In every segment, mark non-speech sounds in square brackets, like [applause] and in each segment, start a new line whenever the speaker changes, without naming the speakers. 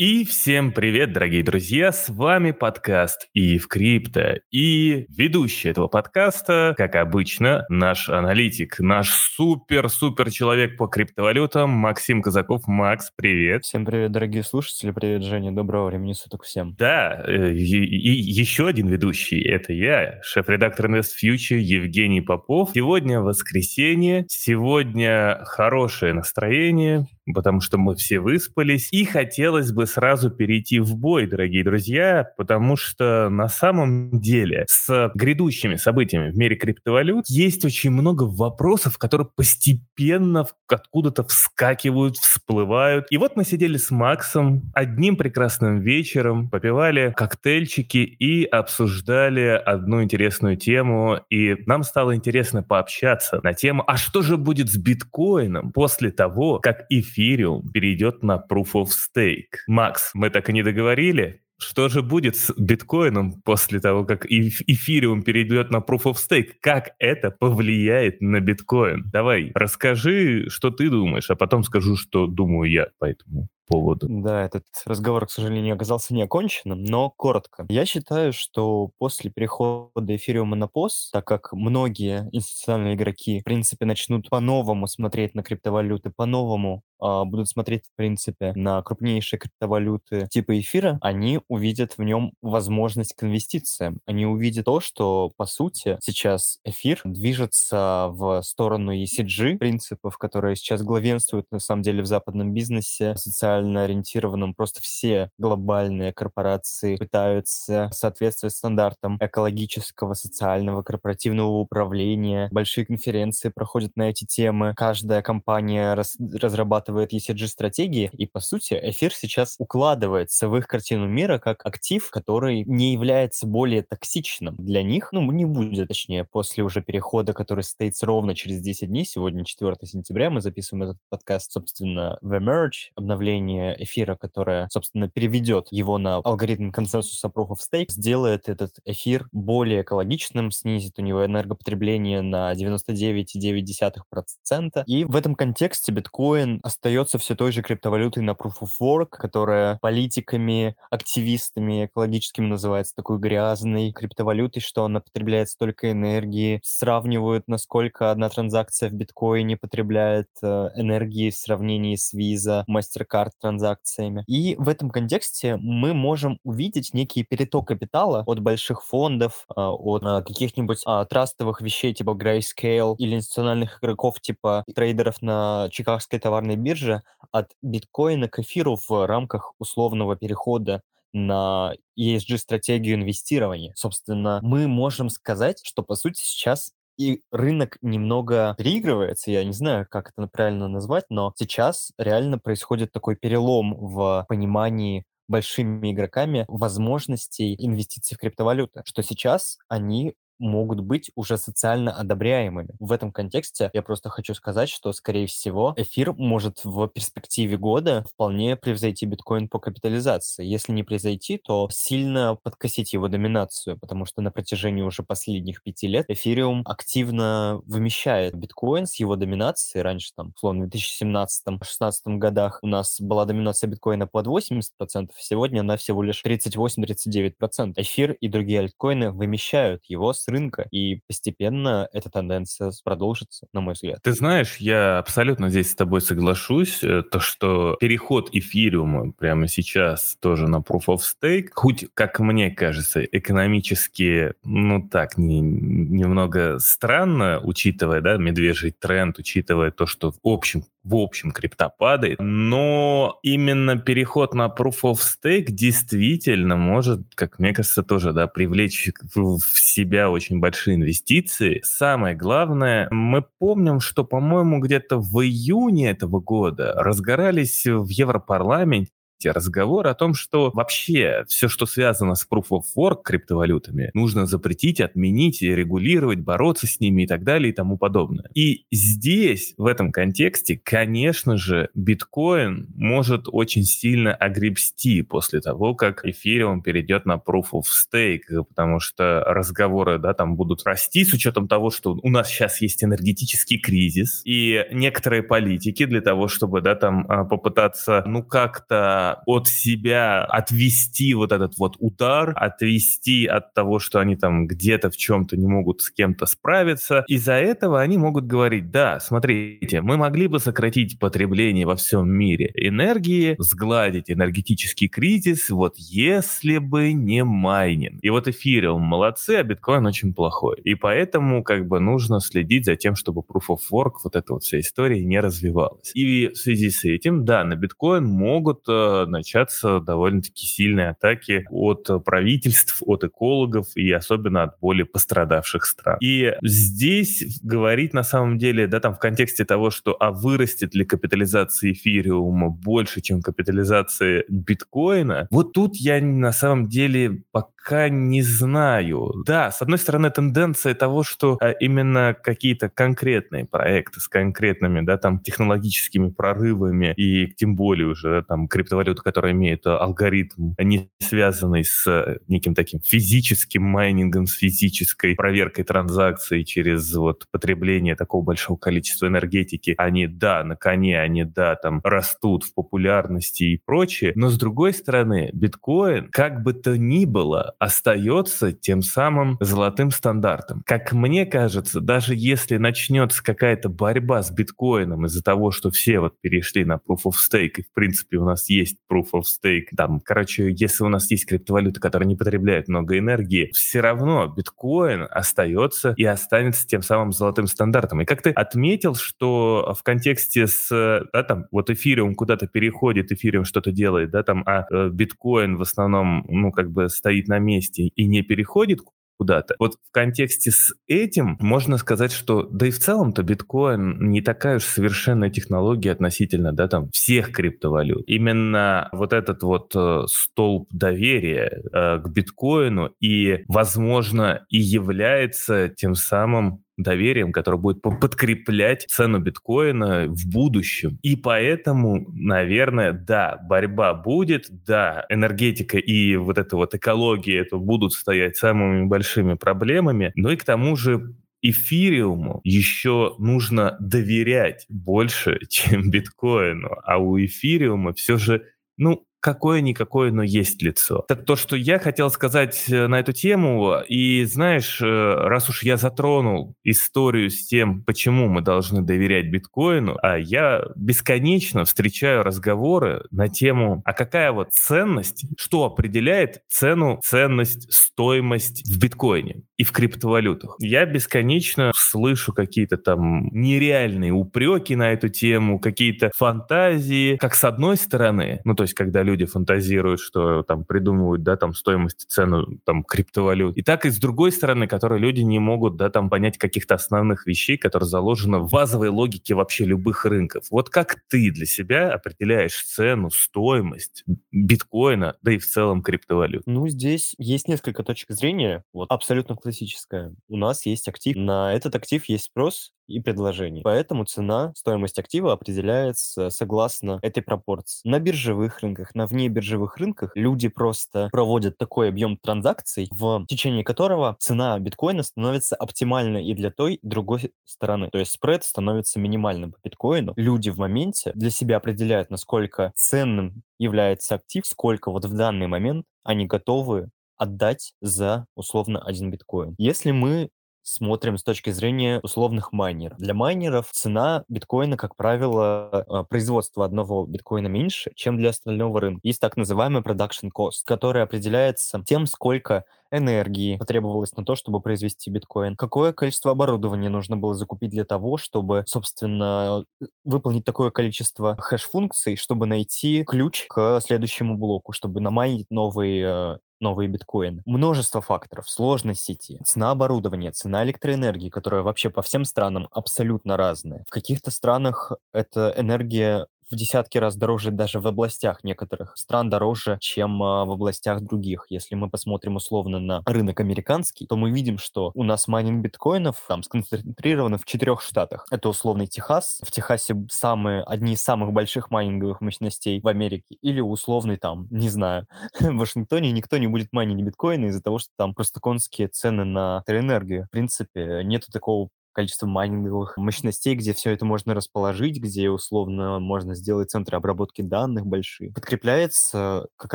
И всем привет, дорогие друзья! С вами подкаст и в крипто. И ведущий этого подкаста, как обычно, наш аналитик, наш супер-супер человек по криптовалютам Максим Казаков. Макс, привет!
Всем привет, дорогие слушатели. Привет, Женя. Доброго времени суток всем.
Да, э, и, и еще один ведущий. Это я, шеф-редактор Invest Future Евгений Попов. Сегодня воскресенье. Сегодня хорошее настроение потому что мы все выспались. И хотелось бы сразу перейти в бой, дорогие друзья, потому что на самом деле с грядущими событиями в мире криптовалют есть очень много вопросов, которые постепенно откуда-то вскакивают, всплывают. И вот мы сидели с Максом одним прекрасным вечером, попивали коктейльчики и обсуждали одну интересную тему. И нам стало интересно пообщаться на тему, а что же будет с биткоином после того, как эфир Ethereum перейдет на Proof of Stake. Макс, мы так и не договорили? Что же будет с биткоином после того, как эфириум перейдет на Proof of Stake? Как это повлияет на биткоин? Давай, расскажи, что ты думаешь, а потом скажу, что думаю я по этому поводу.
Да, этот разговор, к сожалению, оказался не оконченным, но коротко. Я считаю, что после перехода эфириума на POS, так как многие институциональные игроки, в принципе, начнут по-новому смотреть на криптовалюты, по-новому а, будут смотреть, в принципе, на крупнейшие криптовалюты типа эфира, они увидят в нем возможность к инвестициям. Они увидят то, что, по сути, сейчас эфир движется в сторону ECG принципов, которые сейчас главенствуют, на самом деле, в западном бизнесе, социально ориентированном. Просто все глобальные корпорации пытаются соответствовать стандартам экологического, социального, корпоративного управления. Большие конференции проходят на эти темы. Каждая компания раз разрабатывает ECG-стратегии, и, по сути, эфир сейчас укладывается в их картину мира как актив, который не является более токсичным для них, ну, не будет, точнее, после уже перехода, который состоится ровно через 10 дней, сегодня 4 сентября, мы записываем этот подкаст, собственно, в Emerge, обновление эфира, которое, собственно, переведет его на алгоритм консенсуса Proof of Stake, сделает этот эфир более экологичным, снизит у него энергопотребление на 99,9%. И в этом контексте биткоин остается все той же криптовалютой на Proof of Work, которая политиками, активистами экологическими называется такой грязной криптовалютой, что она потребляет столько энергии. Сравнивают, насколько одна транзакция в биткоине потребляет э, энергии в сравнении с Visa, MasterCard транзакциями. И в этом контексте мы можем увидеть некий переток капитала от больших фондов, э, от э, каких-нибудь э, трастовых вещей типа Grayscale или институциональных игроков типа трейдеров на Чикагской товарной бирже от биткоина к эфиру в рамках условного перехода на ESG-стратегию инвестирования. Собственно, мы можем сказать, что, по сути, сейчас и рынок немного переигрывается, я не знаю, как это правильно назвать, но сейчас реально происходит такой перелом в понимании большими игроками возможностей инвестиций в криптовалюты, что сейчас они могут быть уже социально одобряемыми. В этом контексте я просто хочу сказать, что, скорее всего, эфир может в перспективе года вполне превзойти биткоин по капитализации. Если не превзойти, то сильно подкосить его доминацию, потому что на протяжении уже последних пяти лет эфириум активно вымещает биткоин с его доминацией. Раньше, там, условно, в 2017-2016 годах у нас была доминация биткоина под 80%, сегодня она всего лишь 38-39%. Эфир и другие альткоины вымещают его с рынка, и постепенно эта тенденция продолжится, на мой взгляд.
Ты знаешь, я абсолютно здесь с тобой соглашусь, э, то, что переход эфириума прямо сейчас тоже на Proof of Stake, хоть, как мне кажется, экономически, ну так, не, немного странно, учитывая, да, медвежий тренд, учитывая то, что в общем в общем крипта падает, но именно переход на Proof of Stake действительно может, как мне кажется, тоже да, привлечь в себя очень большие инвестиции. Самое главное, мы помним, что, по-моему, где-то в июне этого года разгорались в Европарламенте разговор о том, что вообще все, что связано с Proof of Work криптовалютами, нужно запретить, отменить, регулировать, бороться с ними и так далее и тому подобное. И здесь, в этом контексте, конечно же, биткоин может очень сильно огребсти после того, как эфириум перейдет на Proof of Stake, потому что разговоры, да, там будут расти с учетом того, что у нас сейчас есть энергетический кризис, и некоторые политики для того, чтобы, да, там а, попытаться, ну, как-то от себя отвести вот этот вот удар, отвести от того, что они там где-то в чем-то не могут с кем-то справиться. Из-за этого они могут говорить, да, смотрите, мы могли бы сократить потребление во всем мире энергии, сгладить энергетический кризис, вот если бы не майнинг. И вот эфириум молодцы, а биткоин очень плохой. И поэтому как бы нужно следить за тем, чтобы Proof of Work, вот эта вот вся история не развивалась. И в связи с этим, да, на биткоин могут э, начаться довольно-таки сильные атаки от правительств, от экологов и особенно от более пострадавших стран. И здесь говорить на самом деле, да, там в контексте того, что а вырастет ли капитализация эфириума больше, чем капитализация биткоина, вот тут я на самом деле пока не знаю. Да, с одной стороны, тенденция того, что а, именно какие-то конкретные проекты с конкретными, да, там, технологическими прорывами и тем более уже там криптовалюта, которая имеет алгоритм, не связанный с э, неким таким физическим майнингом, с физической проверкой транзакций через вот потребление такого большого количества энергетики, они, да, на коне, они, да, там, растут в популярности и прочее, но с другой стороны, биткоин, как бы то ни было, остается тем самым золотым стандартом. Как мне кажется, даже если начнется какая-то борьба с биткоином из-за того, что все вот перешли на Proof of Stake, и в принципе у нас есть Proof of Stake, там, короче, если у нас есть криптовалюта, которая не потребляет много энергии, все равно биткоин остается и останется тем самым золотым стандартом. И как ты отметил, что в контексте с, да, там, вот эфириум куда-то переходит, эфириум что-то делает, да, там, а э, биткоин в основном, ну, как бы стоит на месте и не переходит куда-то. Вот в контексте с этим можно сказать, что да и в целом-то биткоин не такая уж совершенная технология относительно да, там, всех криптовалют. Именно вот этот вот э, столб доверия э, к биткоину и, возможно, и является тем самым доверием, которое будет подкреплять цену биткоина в будущем. И поэтому, наверное, да, борьба будет, да, энергетика и вот эта вот экология это будут стоять самыми большими проблемами, но и к тому же эфириуму еще нужно доверять больше, [laughs] чем биткоину, а у эфириума все же ну, какое-никакое, но есть лицо. Это то, что я хотел сказать э, на эту тему. И знаешь, э, раз уж я затронул историю с тем, почему мы должны доверять биткоину, а я бесконечно встречаю разговоры на тему, а какая вот ценность, что определяет цену, ценность, стоимость в биткоине и в криптовалютах. Я бесконечно слышу какие-то там нереальные упреки на эту тему, какие-то фантазии, как с одной стороны, ну то есть когда люди фантазируют, что там придумывают, да, там стоимость, цену там криптовалют. И так и с другой стороны, которые люди не могут, да, там понять каких-то основных вещей, которые заложены в базовой логике вообще любых рынков. Вот как ты для себя определяешь цену, стоимость биткоина, да и в целом криптовалют?
Ну, здесь есть несколько точек зрения, вот абсолютно классическая. У нас есть актив, на этот актив есть спрос, и предложений. Поэтому цена, стоимость актива определяется согласно этой пропорции. На биржевых рынках, на внебиржевых рынках люди просто проводят такой объем транзакций, в течение которого цена биткоина становится оптимальной и для той, и другой стороны. То есть спред становится минимальным по биткоину. Люди в моменте для себя определяют, насколько ценным является актив, сколько вот в данный момент они готовы отдать за условно один биткоин. Если мы смотрим с точки зрения условных майнеров. Для майнеров цена биткоина, как правило, а, производство одного биткоина меньше, чем для остального рынка. Есть так называемый production cost, который определяется тем, сколько энергии потребовалось на то, чтобы произвести биткоин, какое количество оборудования нужно было закупить для того, чтобы, собственно, выполнить такое количество хэш-функций, чтобы найти ключ к следующему блоку, чтобы намайнить новый э, новые биткоины. Множество факторов, сложность сети, цена оборудования, цена электроэнергии, которая вообще по всем странам абсолютно разная. В каких-то странах эта энергия в десятки раз дороже даже в областях некоторых стран дороже, чем а, в областях других. Если мы посмотрим условно на рынок американский, то мы видим, что у нас майнинг биткоинов там сконцентрированы в четырех штатах. Это условный Техас. В Техасе самые, одни из самых больших майнинговых мощностей в Америке. Или условный там, не знаю, [laughs] в Вашингтоне никто не будет майнить биткоины из-за того, что там просто конские цены на электроэнергию. В принципе, нету такого количество майнинговых мощностей, где все это можно расположить, где условно можно сделать центры обработки данных большие. Подкрепляется как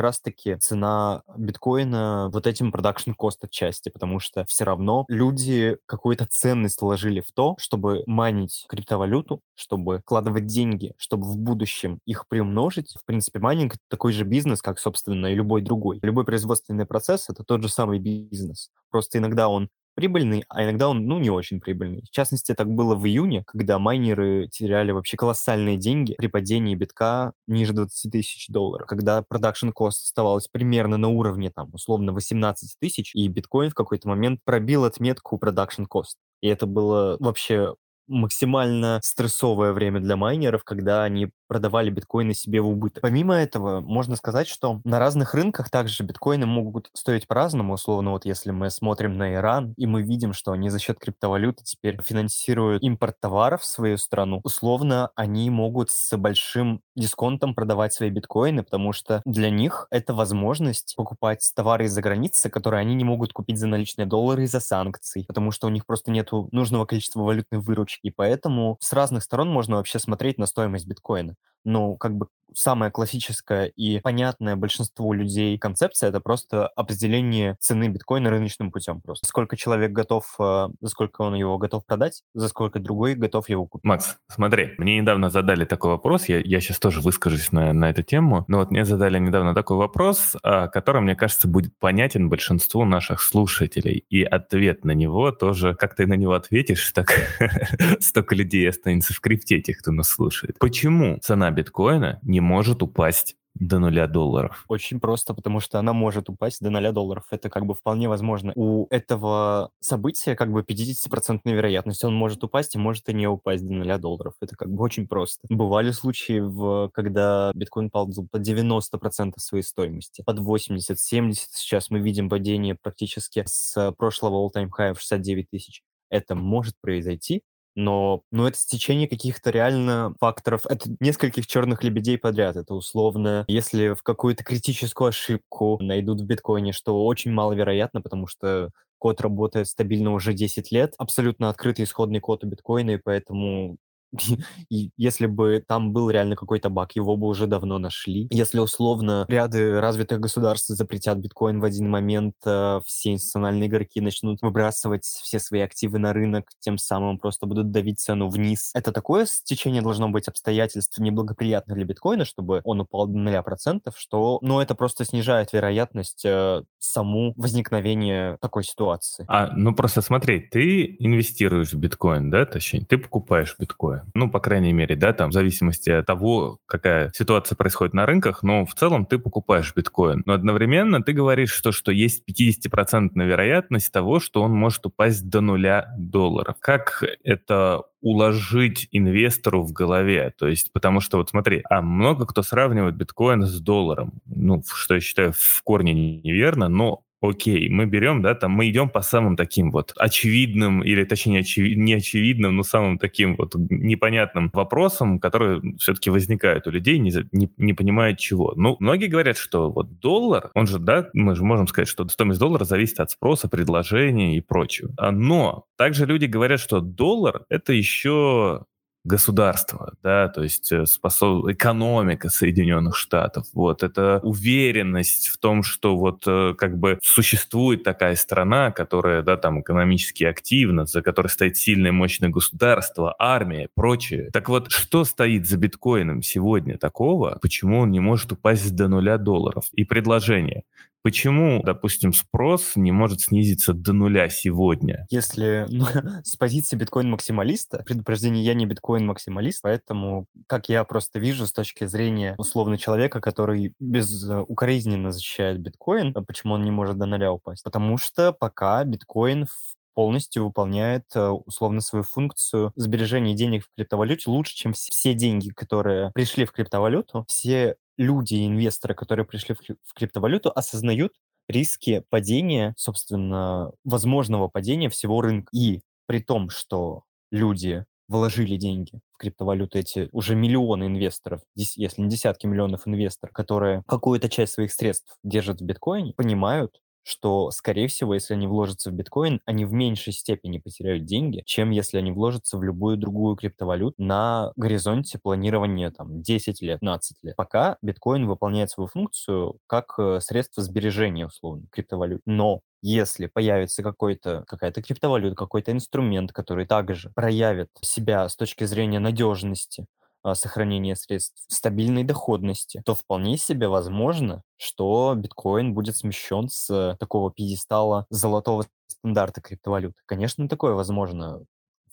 раз-таки цена биткоина вот этим production cost отчасти, потому что все равно люди какую-то ценность вложили в то, чтобы майнить криптовалюту, чтобы вкладывать деньги, чтобы в будущем их приумножить. В принципе, майнинг — это такой же бизнес, как, собственно, и любой другой. Любой производственный процесс — это тот же самый бизнес. Просто иногда он прибыльный, а иногда он, ну, не очень прибыльный. В частности, так было в июне, когда майнеры теряли вообще колоссальные деньги при падении битка ниже 20 тысяч долларов, когда production cost оставалась примерно на уровне, там, условно, 18 тысяч, и биткоин в какой-то момент пробил отметку production cost. И это было вообще максимально стрессовое время для майнеров, когда они продавали биткоины себе в убыток. Помимо этого, можно сказать, что на разных рынках также биткоины могут стоить по-разному. Условно, вот если мы смотрим на Иран, и мы видим, что они за счет криптовалюты теперь финансируют импорт товаров в свою страну, условно, они могут с большим дисконтом продавать свои биткоины, потому что для них это возможность покупать товары из-за границы, которые они не могут купить за наличные доллары из-за санкций, потому что у них просто нет нужного количества валютной выручки. И поэтому с разных сторон можно вообще смотреть на стоимость биткоина ну, как бы самая классическая и понятная большинству людей концепция — это просто определение цены биткоина рыночным путем просто. Сколько человек готов, э, за сколько он его готов продать, за сколько другой готов его купить.
Макс, смотри, мне недавно задали такой вопрос, я, я сейчас тоже выскажусь на, на эту тему, но вот мне задали недавно такой вопрос, а, который, мне кажется, будет понятен большинству наших слушателей, и ответ на него тоже, как ты на него ответишь, так [laughs] столько людей останется в крипте, тех, кто нас слушает. Почему цена биткоина не может упасть до нуля долларов?
Очень просто, потому что она может упасть до нуля долларов. Это как бы вполне возможно. У этого события как бы 50% вероятность. Он может упасть и может и не упасть до нуля долларов. Это как бы очень просто. Бывали случаи, в, когда биткоин пал под 90% своей стоимости, под 80, 70. Сейчас мы видим падение практически с прошлого all-time high в 69 тысяч. Это может произойти, но, но это стечение каких-то реально факторов. Это нескольких черных лебедей подряд. Это условно, если в какую-то критическую ошибку найдут в биткоине, что очень маловероятно, потому что код работает стабильно уже 10 лет, абсолютно открытый исходный код у биткоина, и поэтому Если бы там был реально какой-то баг, его бы уже давно нашли. Если условно ряды развитых государств запретят биткоин в один момент, э, все институциональные игроки начнут выбрасывать все свои активы на рынок, тем самым просто будут давить цену вниз. Это такое стечение должно быть обстоятельств неблагоприятных для биткоина, чтобы он упал до 0%, что, ну, это просто снижает вероятность э, саму возникновения такой ситуации.
А, ну, просто смотри, ты инвестируешь в биткоин, да, точнее, ты покупаешь биткоин ну, по крайней мере, да, там, в зависимости от того, какая ситуация происходит на рынках, но в целом ты покупаешь биткоин. Но одновременно ты говоришь, что, что есть 50% вероятность того, что он может упасть до нуля долларов. Как это уложить инвестору в голове. То есть, потому что вот смотри, а много кто сравнивает биткоин с долларом. Ну, что я считаю в корне неверно, но окей, мы берем, да, там мы идем по самым таким вот очевидным, или точнее очевид, не очевидным, но самым таким вот непонятным вопросам, которые все-таки возникают у людей, не, не, не понимают чего. Ну, многие говорят, что вот доллар, он же, да, мы же можем сказать, что стоимость доллара зависит от спроса, предложения и прочего. А, но также люди говорят, что доллар — это еще государства, да, то есть э, способ... экономика Соединенных Штатов, вот, это уверенность в том, что вот э, как бы существует такая страна, которая, да, там экономически активна, за которой стоит сильное мощное государство, армия, прочее. Так вот, что стоит за биткоином сегодня такого, почему он не может упасть до нуля долларов? И предложение. Почему, допустим, спрос не может снизиться до нуля сегодня?
Если ну, [laughs] с позиции биткоин-максималиста, предупреждение, я не биткоин-максималист, поэтому, как я просто вижу с точки зрения условно человека, который безукоризненно защищает биткоин, а почему он не может до нуля упасть? Потому что пока биткоин полностью выполняет э, условно свою функцию сбережения денег в криптовалюте лучше, чем все деньги, которые пришли в криптовалюту. Все люди инвесторы, которые пришли в, в криптовалюту, осознают риски падения, собственно, возможного падения всего рынка. И при том, что люди вложили деньги в криптовалюты, эти уже миллионы инвесторов, если не десятки миллионов инвесторов, которые какую-то часть своих средств держат в биткоине, понимают, что, скорее всего, если они вложатся в биткоин, они в меньшей степени потеряют деньги, чем если они вложатся в любую другую криптовалюту на горизонте планирования там 10 лет, 15 лет. Пока биткоин выполняет свою функцию как э, средство сбережения, условно, криптовалют. Но если появится какой-то, какая-то криптовалюта, какой-то инструмент, который также проявит себя с точки зрения надежности, сохранения средств, стабильной доходности, то вполне себе возможно, что биткоин будет смещен с такого пьедестала золотого стандарта криптовалют. Конечно, такое возможно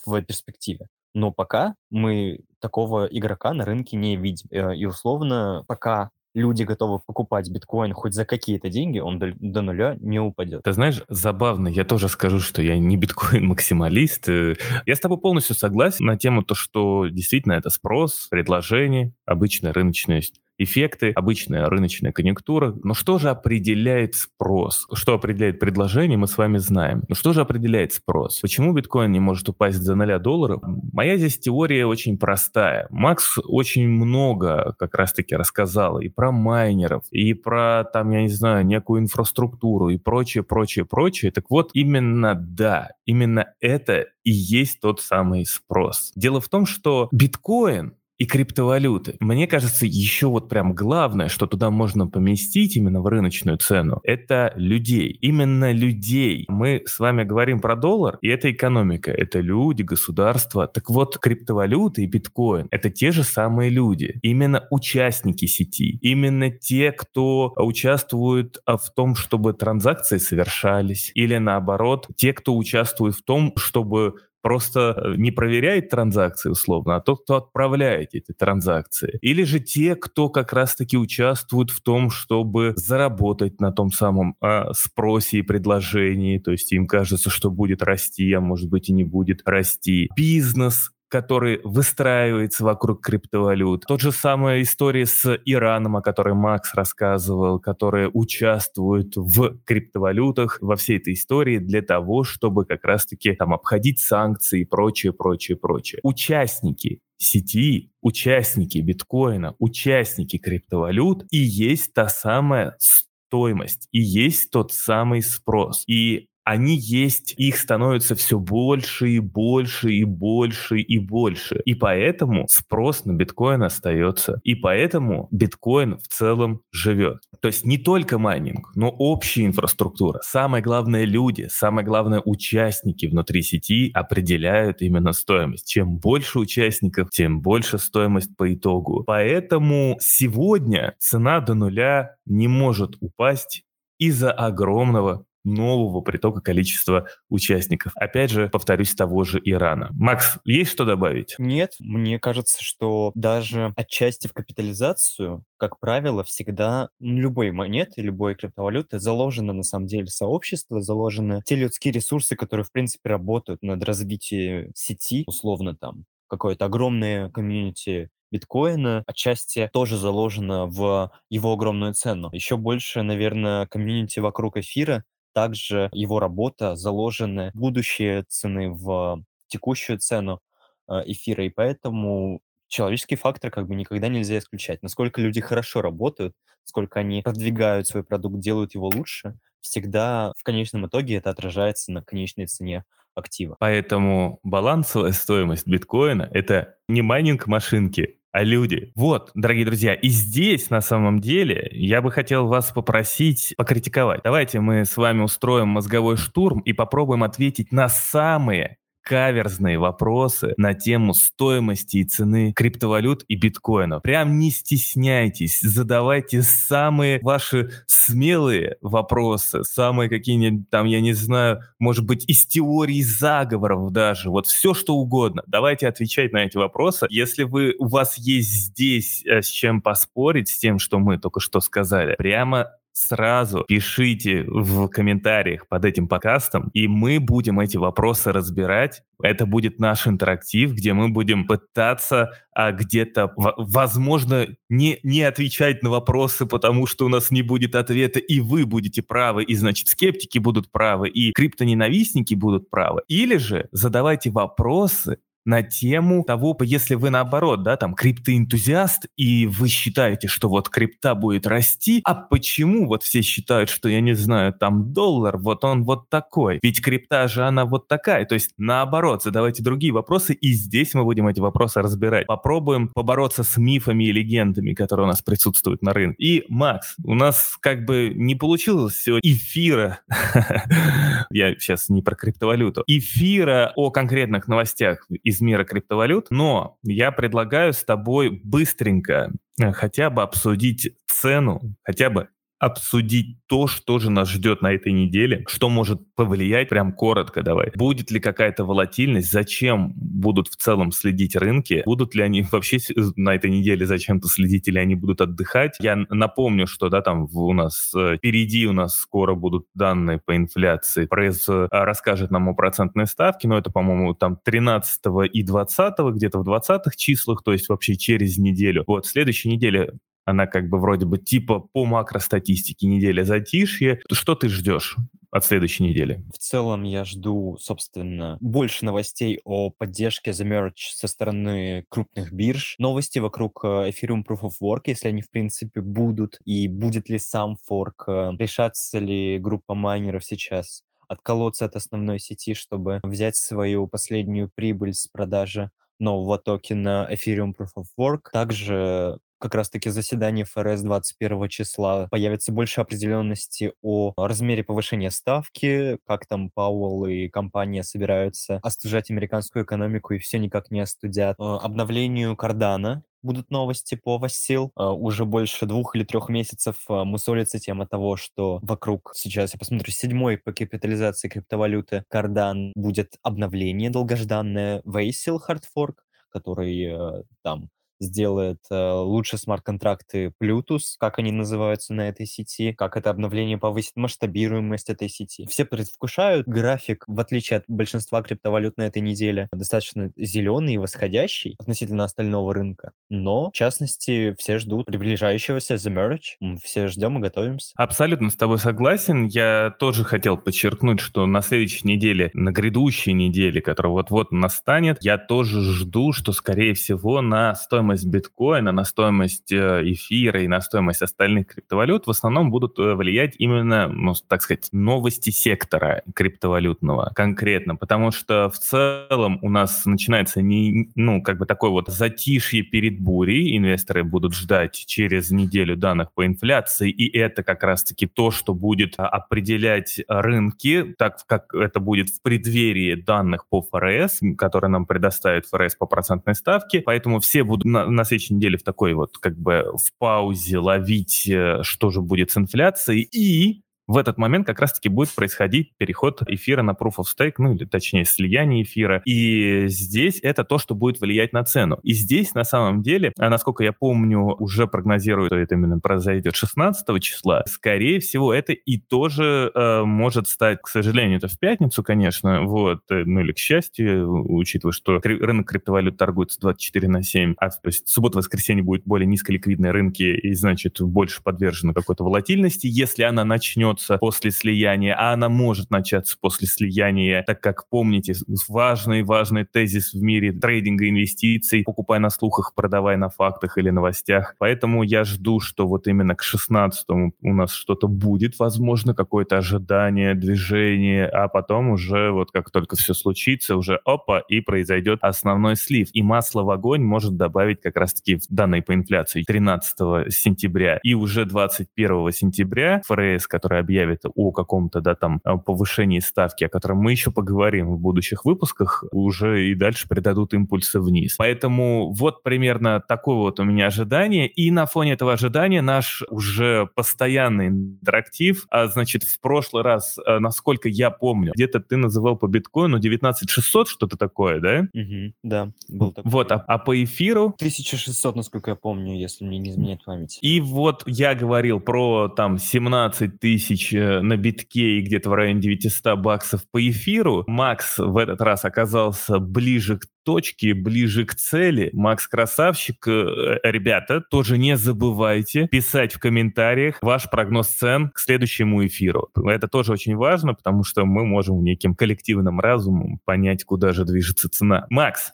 в перспективе. Но пока мы такого игрока на рынке не видим. Э, и условно, пока люди готовы покупать биткоин хоть за какие-то деньги, он до, до нуля не упадет.
Ты знаешь, забавно, я тоже скажу, что я не биткоин-максималист. [laughs] Э, я с тобой полностью согласен на тему то, что действительно это спрос, предложение, обычная рыночность эффекты, обычная рыночная конъюнктура. Но что же определяет спрос? Что определяет предложение, мы с вами знаем. Но что же определяет спрос? Почему биткоин не может упасть за 0 долларов? Моя здесь теория очень простая. Макс очень много как раз-таки рассказал и про майнеров, и про, там, я не знаю, некую инфраструктуру и прочее, прочее, прочее. Так вот, именно да, именно это и есть тот самый спрос. Дело в том, что биткоин и криптовалюты. Мне кажется, еще вот прям главное, что туда можно поместить именно в рыночную цену, это людей. Именно людей. Мы с вами говорим про доллар, и это экономика, это люди, государства. Так вот, криптовалюты и биткоин — это те же самые люди. Именно участники сети. Именно те, кто участвует а, в том, чтобы транзакции совершались. Или наоборот, те, кто участвует в том, чтобы просто э, не проверяет транзакции условно, а тот, кто отправляет эти транзакции. Или же те, кто как раз-таки участвует в том, чтобы заработать на том самом а, спросе и предложении, то есть им кажется, что будет расти, а может быть и не будет расти. Бизнес, который выстраивается вокруг криптовалют. Тот же самая история с Ираном, о которой Макс рассказывал, которые участвуют в криптовалютах, во всей этой истории для того, чтобы как раз-таки там обходить санкции и прочее, прочее, прочее. Участники сети, участники биткоина, участники криптовалют и есть та самая стоимость, и есть тот самый спрос. И они есть, их становится все больше и больше и больше и больше. И поэтому спрос на биткоин остается. И поэтому биткоин в целом живет. То есть не только майнинг, но общая инфраструктура. Самое главное люди, самое главное участники внутри сети определяют именно стоимость. Чем больше участников, тем больше стоимость по итогу. Поэтому сегодня цена до нуля не может упасть из-за огромного нового притока количества участников. Опять же, повторюсь, того же Ирана. Макс, есть что добавить?
Нет, мне кажется, что даже отчасти в капитализацию, как правило, всегда любой монеты, любой криптовалюты заложено на самом деле сообщество, заложены те людские ресурсы, которые, в принципе, работают над развитием сети, условно там какое-то огромное комьюнити биткоина отчасти тоже заложено в его огромную цену. Еще больше, наверное, комьюнити вокруг эфира также его работа заложены будущие цены в текущую цену э, эфира, и поэтому человеческий фактор как бы никогда нельзя исключать. Насколько люди хорошо работают, сколько они продвигают свой продукт, делают его лучше, всегда в конечном итоге это отражается на конечной цене актива.
Поэтому балансовая стоимость биткоина — это не майнинг машинки, а люди. Вот, дорогие друзья, и здесь на самом деле я бы хотел вас попросить покритиковать. Давайте мы с вами устроим мозговой штурм и попробуем ответить на самые каверзные вопросы на тему стоимости и цены криптовалют и биткоина. Прям не стесняйтесь, задавайте самые ваши смелые вопросы, самые какие-нибудь там, я не знаю, может быть, из теории заговоров даже, вот все что угодно. Давайте отвечать на эти вопросы. Если вы, у вас есть здесь э, с чем поспорить, с тем, что мы только что сказали, прямо сразу пишите в комментариях под этим подкастом, и мы будем эти вопросы разбирать. Это будет наш интерактив, где мы будем пытаться а, где-то, возможно, не, не отвечать на вопросы, потому что у нас не будет ответа, и вы будете правы, и, значит, скептики будут правы, и криптоненавистники будут правы. Или же задавайте вопросы, на тему того, если вы наоборот, да, там, криптоэнтузиаст, и вы считаете, что вот крипта будет расти, а почему вот все считают, что, я не знаю, там доллар, вот он вот такой, ведь крипта же она вот такая, то есть наоборот, задавайте другие вопросы, и здесь мы будем эти вопросы разбирать. Попробуем побороться с мифами и легендами, которые у нас присутствуют на рынке. И, Макс, у нас как бы не получилось сегодня эфира, [laughs] я сейчас не про криптовалюту, эфира о конкретных новостях из мира криптовалют, но я предлагаю с тобой быстренько э, хотя бы обсудить цену, хотя бы обсудить то, что же нас ждет на этой неделе, что может повлиять, прям коротко давай. Будет ли какая-то волатильность, зачем будут в целом следить рынки, будут ли они вообще на этой неделе зачем-то следить или они будут отдыхать. Я напомню, что да, там у нас э, впереди у нас скоро будут данные по инфляции. Пресс э, расскажет нам о процентной ставке, но это, по-моему, там 13 и 20 где-то в 20 числах, то есть вообще через неделю. Вот, следующей неделе она как бы вроде бы типа по макростатистике неделя затишье. Что ты ждешь от следующей недели?
В целом я жду, собственно, больше новостей о поддержке The Merge со стороны крупных бирж, новости вокруг э, Ethereum Proof of Work, если они, в принципе, будут, и будет ли сам форк, э, решатся ли группа майнеров сейчас отколоться от основной сети, чтобы взять свою последнюю прибыль с продажи нового токена Ethereum Proof of Work. Также как раз-таки заседании ФРС 21 числа появится больше определенности о размере повышения ставки, как там Пауэлл и компания собираются остужать американскую экономику и все никак не остудят. Э, обновлению Кардана будут новости по Вассил. Э, уже больше двух или трех месяцев э, мусолится тема того, что вокруг сейчас, я посмотрю, седьмой по капитализации криптовалюты Кардан будет обновление долгожданное Вейсил Hardfork, который там сделает э, лучше смарт-контракты Bluetooth, как они называются на этой сети, как это обновление повысит масштабируемость этой сети. Все предвкушают график, в отличие от большинства криптовалют на этой неделе, достаточно зеленый и восходящий относительно остального рынка. Но, в частности, все ждут приближающегося The Merge. Все ждем и готовимся.
Абсолютно с тобой согласен. Я тоже хотел подчеркнуть, что на следующей неделе, на грядущей неделе, которая вот-вот настанет, я тоже жду, что, скорее всего, на стоимость стоимость биткоина, на стоимость э, эфира и на стоимость остальных криптовалют в основном будут э, влиять именно, ну, так сказать, новости сектора криптовалютного конкретно, потому что в целом у нас начинается не, ну, как бы такой вот затишье перед бурей, инвесторы будут ждать через неделю данных по инфляции, и это как раз-таки то, что будет а, определять рынки, так как это будет в преддверии данных по ФРС, которые нам предоставит ФРС по процентной ставке, поэтому все будут на, на следующей неделе в такой вот как бы в паузе ловить, э, что же будет с инфляцией, и в этот момент как раз-таки будет происходить переход эфира на Proof of Stake, ну или точнее слияние эфира. И здесь это то, что будет влиять на цену. И здесь на самом деле, а насколько я помню, уже прогнозируют, что это именно произойдет 16 числа, скорее всего, это и тоже э, может стать, к сожалению, это в пятницу, конечно, вот, э, ну или к счастью, учитывая, что рынок криптовалют торгуется 24 на 7, а то есть суббота-воскресенье будет более низколиквидные рынки и, значит, больше подвержены какой-то волатильности. Если она начнет начнется после слияния, а она может начаться после слияния, так как, помните, важный-важный тезис в мире трейдинга инвестиций, покупай на слухах, продавай на фактах или новостях. Поэтому я жду, что вот именно к 16 у нас что-то будет, возможно, какое-то ожидание, движение, а потом уже вот как только все случится, уже опа, и произойдет основной слив. И масло в огонь может добавить как раз-таки в данной по инфляции 13 сентября. И уже 21 сентября ФРС, которая объявит о каком-то, да, там, повышении ставки, о котором мы еще поговорим в будущих выпусках, уже и дальше придадут импульсы вниз. Поэтому вот примерно такое вот у меня ожидание. И на фоне этого ожидания наш уже постоянный интерактив, а значит, в прошлый раз, э, насколько я помню, где-то ты называл по биткоину 19600, что-то такое, да?
Угу, да, был
такой. Вот, а, а по эфиру?
1600, насколько я помню, если мне не изменяет память.
И вот я говорил про там 17 тысяч тысяч э, на битке и где-то в районе 900 баксов по эфиру. Макс в этот раз оказался ближе к точке, ближе к цели. Макс красавчик. Э, ребята, тоже не забывайте писать в комментариях ваш прогноз цен к следующему эфиру. Это тоже очень важно, потому что мы можем неким коллективным разумом понять, куда же движется цена. Макс,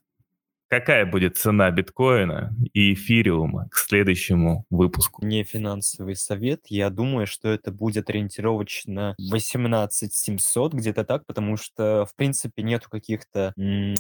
какая будет цена биткоина и эфириума к следующему выпуску?
Не финансовый совет. Я думаю, что это будет ориентировочно 18 700, где-то так, потому что, в принципе, нету каких-то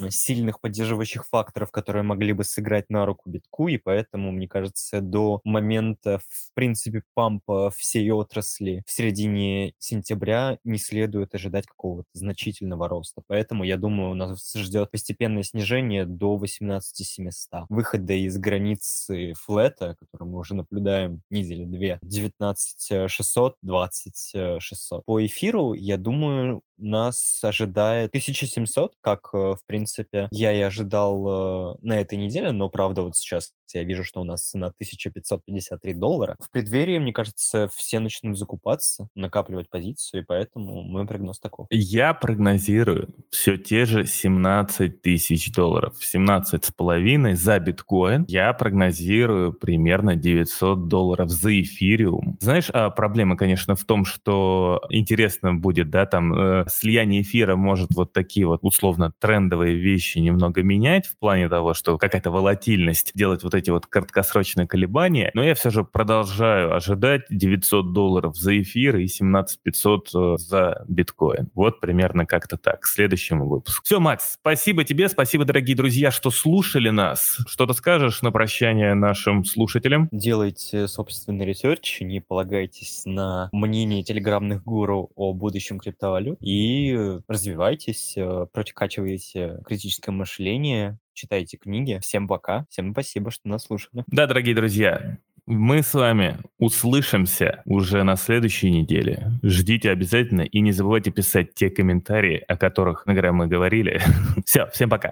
сильных поддерживающих факторов, которые могли бы сыграть на руку битку, и поэтому, мне кажется, до момента, в принципе, пампа всей отрасли в середине сентября не следует ожидать какого-то значительного роста. Поэтому, я думаю, у нас ждет постепенное снижение до 18 700. Выхода из границы флета, который мы уже наблюдаем недели две, 19 600, 20 600. По эфиру, я думаю, нас ожидает 1700, как, э, в принципе, я и ожидал э, на этой неделе, но, правда, вот сейчас я вижу, что у нас цена 1553 доллара. В преддверии, мне кажется, все начнут закупаться, накапливать позицию, и поэтому мой прогноз такой.
Я прогнозирую все те же 17 тысяч долларов. 17 с половиной за биткоин. Я прогнозирую примерно 900 долларов за эфириум. Знаешь, а проблема, конечно, в том, что интересно будет, да, там э, слияние эфира может вот такие вот условно трендовые вещи немного менять в плане того, что какая-то волатильность, делать вот эти вот краткосрочные колебания, но я все же продолжаю ожидать 900 долларов за эфир и 17 500 э, за биткоин. Вот примерно как-то так. К следующему выпуску. Все, Макс, спасибо тебе, спасибо, дорогие друзья, что слушали нас. Что-то скажешь на прощание нашим слушателям?
Делайте собственный research, не полагайтесь на мнение телеграмных гуру о будущем криптовалют и и развивайтесь, э, прокачивайте критическое мышление, читайте книги. Всем пока, всем спасибо, что нас слушали.
Да, дорогие друзья, мы с вами услышимся уже на следующей неделе. Ждите обязательно и не забывайте писать те комментарии, о которых, наверное, мы говорили. [laughs] Все, всем пока.